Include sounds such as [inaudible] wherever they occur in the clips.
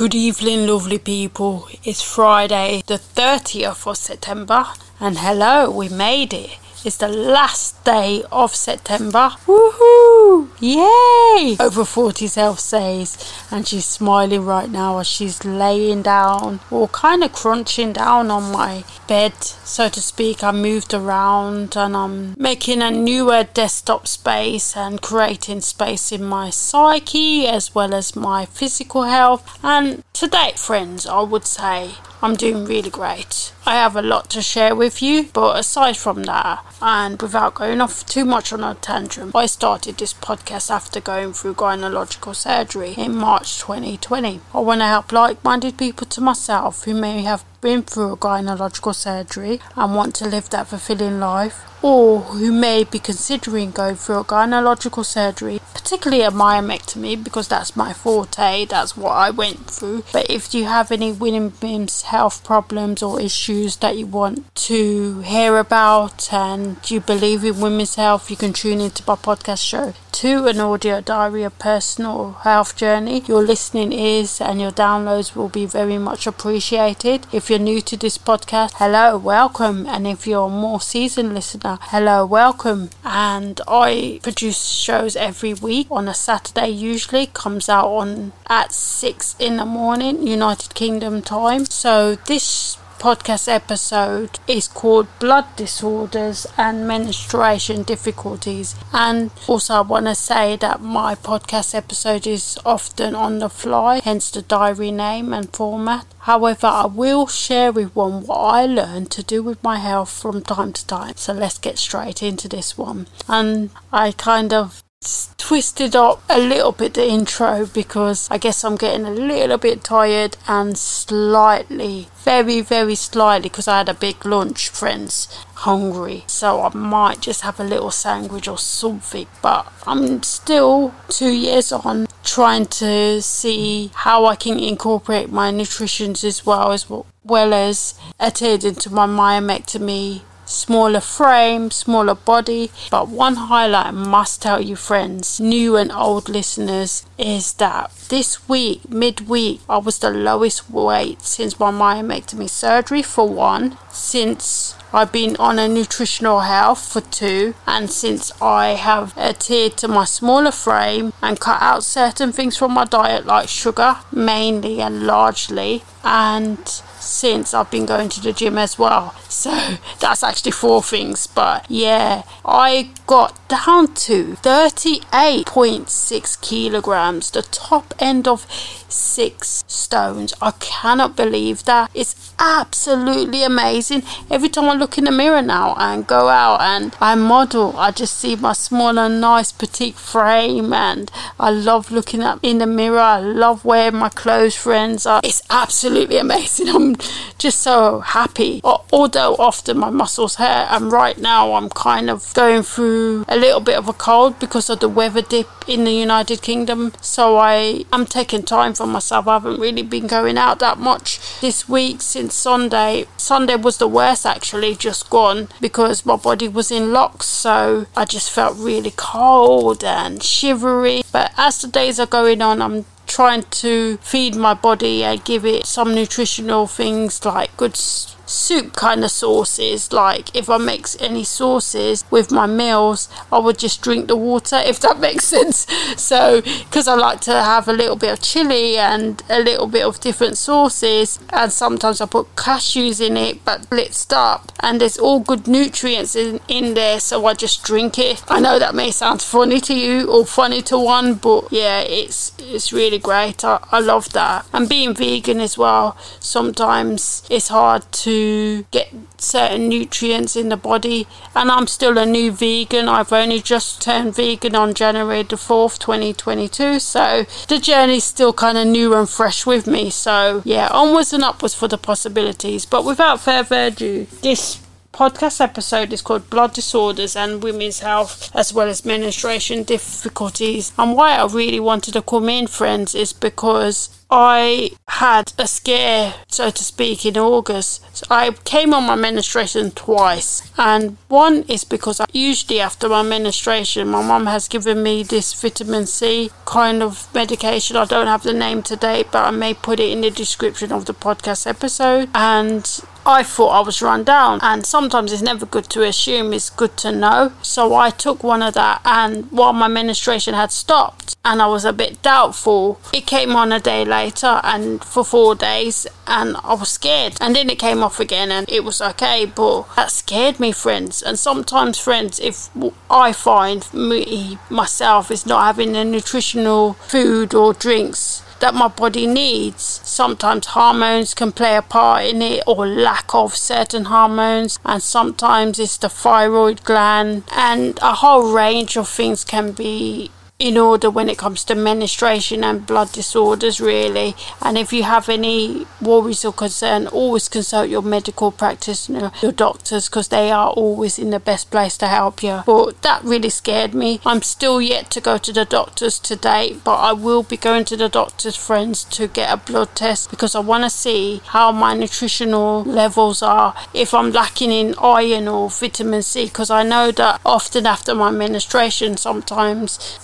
Good evening, lovely people. It's Friday, the 30th of September, and hello, we made it. It's the last day of September. Woohoo! Yay! Over 40 self says, and she's smiling right now as she's laying down or kind of crunching down on my bed, so to speak. I moved around and I'm making a newer desktop space and creating space in my psyche as well as my physical health. And today, friends, I would say I'm doing really great. I have a lot to share with you, but aside from that, and without going off too much on a tantrum, I started this podcast after going through gynecological surgery in March 2020. I want to help like minded people to myself who may have been through a gynecological surgery and want to live that fulfilling life, or who may be considering going through a gynecological surgery, particularly a myomectomy, because that's my forte, that's what I went through. But if you have any women's health problems or issues that you want to hear about and you believe in women's health, you can tune into my podcast show to an audio diary of personal health journey. Your listening ears and your downloads will be very much appreciated. If you're new to this podcast, hello, welcome. And if you're a more seasoned listener, hello, welcome. And I produce shows every week on a Saturday, usually comes out on at six in the morning, United Kingdom time. So this podcast episode is called Blood Disorders and Menstruation Difficulties. And also, I want to say that my podcast episode is often on the fly, hence the diary name and format. However, I will share with one what I learned to do with my health from time to time. So let's get straight into this one. And I kind of twisted up a little bit the intro because I guess I'm getting a little bit tired and slightly, very, very slightly, because I had a big lunch, friends, hungry. So I might just have a little sandwich or something. But I'm still two years on trying to see how I can incorporate my nutrition as well as well as attending to my myomectomy smaller frame, smaller body. But one highlight I must tell you, friends, new and old listeners, is that this week, midweek, I was the lowest weight since my myomectomy surgery, for one, since I've been on a nutritional health for two, and since I have adhered to my smaller frame and cut out certain things from my diet, like sugar mainly and largely, and since I've been going to the gym as well. So that's actually four things. But yeah, I got down to 38.6 kilograms, the top end of six stones. I cannot believe that. It's absolutely amazing. Every time I look in the mirror now and go out and I model, I just see my small and nice petite frame and I love looking up in the mirror. I love wearing my clothes, friends. It's absolutely amazing. [laughs] I'm just so happy. Although often my muscles hurt and right now I'm kind of going through a little bit of a cold because of the weather dip in the United Kingdom. So I am taking time for myself. I haven't really been going out that much this week since Sunday. Sunday was the worst actually, just gone because my body was in locks. So I just felt really cold and shivery. But as the days are going on, I'm trying to feed my body and give it some nutritional things like good soup kind of sauces. Like if I mix any sauces with my meals, I would just drink the water if that [laughs] makes sense. So because I like to have a little bit of chili and a little bit of different sauces, and sometimes I put cashews in it, but blitzed up, and there's all good nutrients in in there. So I just drink it. I know that may sound funny to you or funny to one, but yeah, it's it's really great. I, I love that. And being vegan as well, sometimes it's hard to get certain nutrients in the body. And I'm still a new vegan. I've only just turned vegan on January the 4th, 2022. So the journey's still kind of new and fresh with me. So yeah, onwards and upwards for the possibilities. But without further ado, this podcast episode is called Blood Disorders and Women's Health, as well as menstruation difficulties. And why I really wanted to come in, friends, is because I had a scare, so to speak, in August. So I came on my menstruation twice, and one is because I, usually after my menstruation, my mum has given me this vitamin C kind of medication. I don't have the name today, but I may put it in the description of the podcast episode. And I thought I was run down, and sometimes it's never good to assume, it's good to know. So I took one of that, and while my menstruation had stopped, and I was a bit doubtful, it came on a day later and for four days, and I was scared. And then it came off again, and it was okay, but that scared me, friends. And sometimes, friends, if I find me myself is not having the nutritional food or drinks that my body needs. Sometimes hormones can play a part in it, or lack of certain hormones, and sometimes it's the thyroid gland, and a whole range of things can be in order when it comes to menstruation and blood disorders, really. And if you have any worries or concern, always consult your medical practitioner, your doctors, because they are always in the best place to help you. But that really scared me. I'm still yet to go to the doctors today, but I will be going to the doctor's friends to get a blood test because I want to see how my nutritional levels are, if I'm lacking in iron or vitamin C, because I know that often after my menstruation, sometimes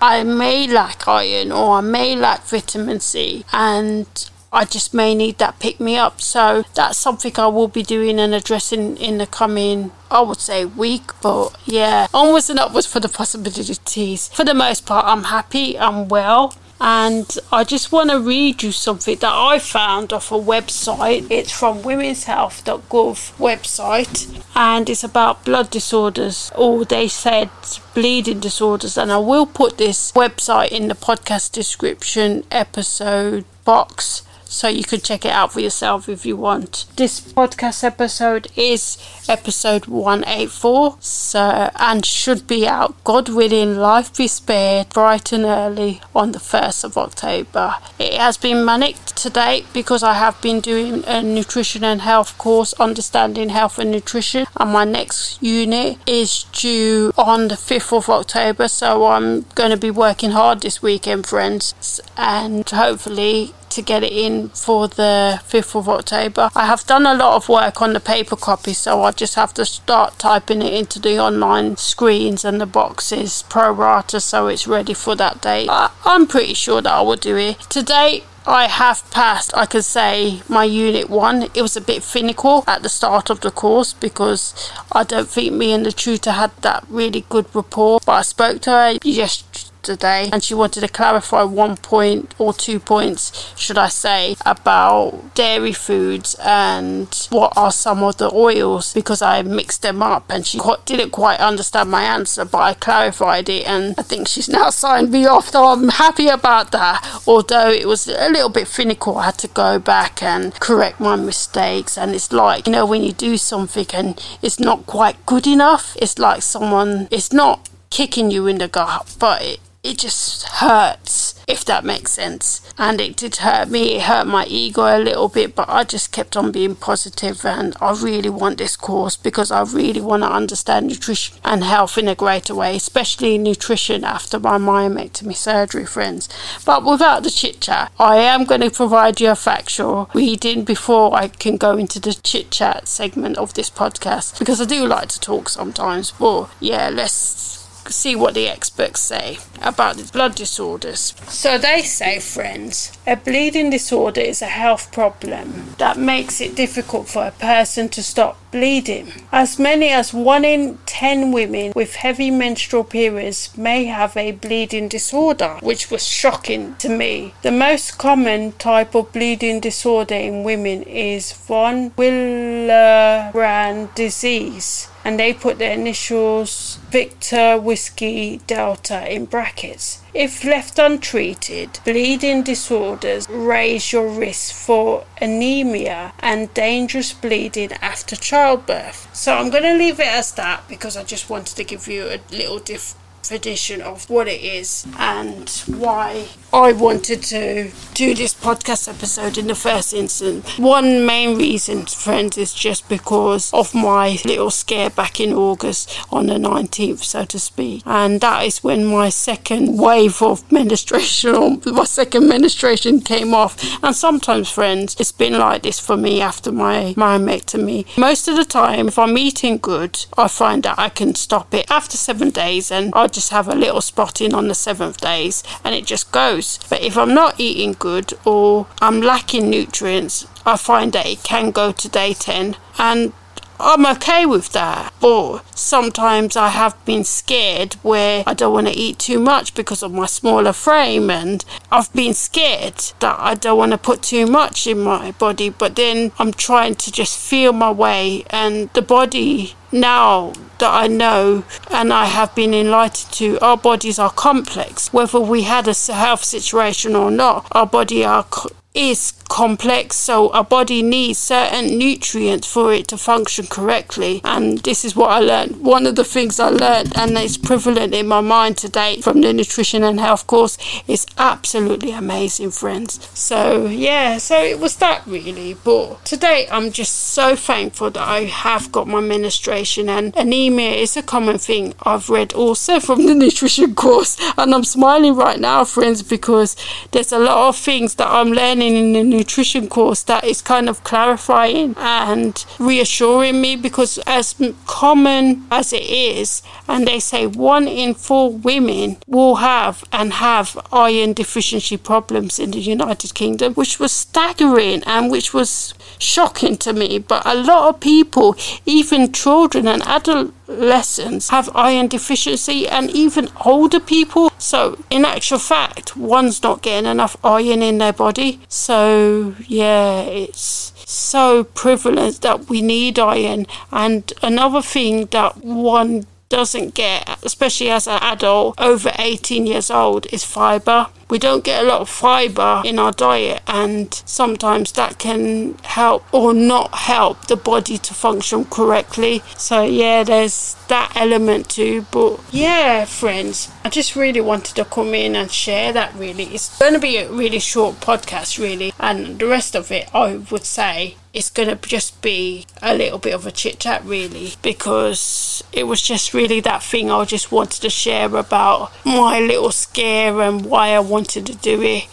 I may lack iron or I may lack vitamin C and I just may need that pick me up. So that's something I will be doing and addressing in the coming, I would say, week. But yeah, onwards and upwards for the possibilities. For the most part, I'm happy, I'm well and I just want to read you something that I found off a website. It's from womenshealth.gov website. And it's about blood disorders. Or they said bleeding disorders. And I will put this website in the podcast description episode box so you can check it out for yourself if you want. This podcast episode is episode 184, so and should be out, God willing, life be spared, bright and early on the 1st of October. It has been manic to date because I have been doing a nutrition and health course, understanding health and nutrition, and my next unit is due on the 5th of October, so I'm going to be working hard this weekend, friends, and hopefully to get it in for the 5th of October. I have done a lot of work on the paper copy, so I just have to start typing it into the online screens and the boxes pro rata so it's ready for that date. I, I'm pretty sure that I will do it. Today, I have passed, I could say, my unit one. It was a bit finical at the start of the course because I don't think me and the tutor had that really good rapport. But I spoke to her just today and she wanted to clarify one point or two points, should I say, about dairy foods and what are some of the oils because I mixed them up and she didn't quite understand my answer, but I clarified it and I think she's now [laughs] signed me off, so I'm happy about that. Although it was a little bit finical, I had to go back and correct my mistakes. And it's like, you know, when you do something and it's not quite good enough, it's like someone, it's not kicking you in the gut, but it, it just hurts, if that makes sense. And it did hurt me, it hurt my ego a little bit, but I just kept on being positive and I really want this course because I really want to understand nutrition and health in a greater way, especially nutrition after my myomectomy surgery, friends. But without the chit chat, I am going to provide you a factual reading before I can go into the chit chat segment of this podcast because I do like to talk sometimes. But yeah, let's see what the experts say about the blood disorders. So they say, friends, a bleeding disorder is a health problem that makes it difficult for a person to stop bleeding. As many as 1 in 10 women with heavy menstrual periods may have a bleeding disorder, which was shocking to me. The most common type of bleeding disorder in women is von Willebrand disease and they put their initials Victor Whiskey Delta in brackets. If left untreated, bleeding disorders raise your risk for anemia and dangerous bleeding after childbirth. So I'm going to leave it as that because I just wanted to give you a little diff- tradition of what it is and why I wanted to do this podcast episode in the first instance. One main reason, friends, is just because of my little scare back in August on the 19th, so to speak. And that is when my second wave of [laughs] menstruation, or my second menstruation came off. And sometimes, friends, it's been like this for me after my myomectomy. Most of the time, if I'm eating good, I find that I can stop it after seven days and I just have a little spotting on the seventh days and it just goes. But if I'm not eating good or I'm lacking nutrients, I find that it can go to day 10 and I'm okay with that. But sometimes I have been scared where I don't want to eat too much because of my smaller frame, and I've been scared that I don't want to put too much in my body. But then I'm trying to just feel my way, and the body now that I know and I have been enlightened to, our bodies are complex. Whether we had a health situation or not, our body are is complex, so our body needs certain nutrients for it to function correctly. And this is what I learned. One of the things I learned, and it's prevalent in my mind today from the nutrition and health course, is absolutely amazing, friends. So, yeah, so it was that really. But today, I'm just so thankful that I have got my menstruation, and anemia is a common thing I've read also from the [laughs] nutrition course. And I'm smiling right now, friends, because there's a lot of things that I'm learning in the nutrition course that is kind of clarifying and reassuring me because as common as it is and they say one in four women will have and have iron deficiency problems in the United Kingdom which was staggering and which was shocking to me. But a lot of people even children and adolescents have iron deficiency and even older people so in actual fact one's not getting enough iron in their body so, yeah, it's so prevalent that we need iron. And another thing that one doesn't get, especially as an adult over 18 years old, is fiber. We don't get a lot of fiber in our diet, and sometimes that can help or not help the body to function correctly. So, yeah, there's that element too. But yeah, friends, I just really wanted to come in and share that really. It's going to be a really short podcast, really, and the rest of it, I would say, it's going to just be a little bit of a chit chat, really, because it was just really that thing I just wanted to share about my little scare and why I wanted to do it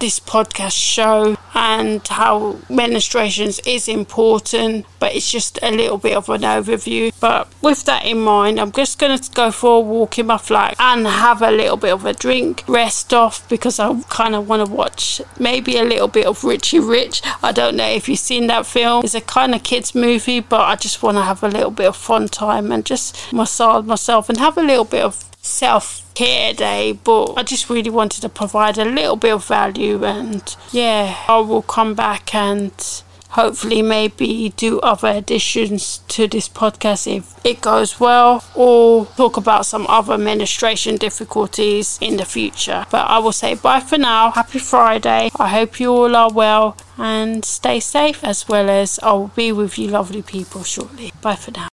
this podcast show and how menstruations is important, but it's just a little bit of an overview. But with that in mind, I'm just going to go for a walk in my flat and have a little bit of a drink, rest off because I kind of want to watch maybe a little bit of Richie Rich. I don't know if you've seen that film. It's a kind of kids movie, but I just want to have a little bit of fun time and just massage myself and have a little bit of self care day, but I just really wanted to provide a little bit of value. And yeah, I will come back and hopefully maybe do other additions to this podcast if it goes well or talk about some other menstruation difficulties in the future. But i will say bye for now. Happy friday. I hope you all are well and stay safe as well as i will be with you lovely people shortly. Bye for now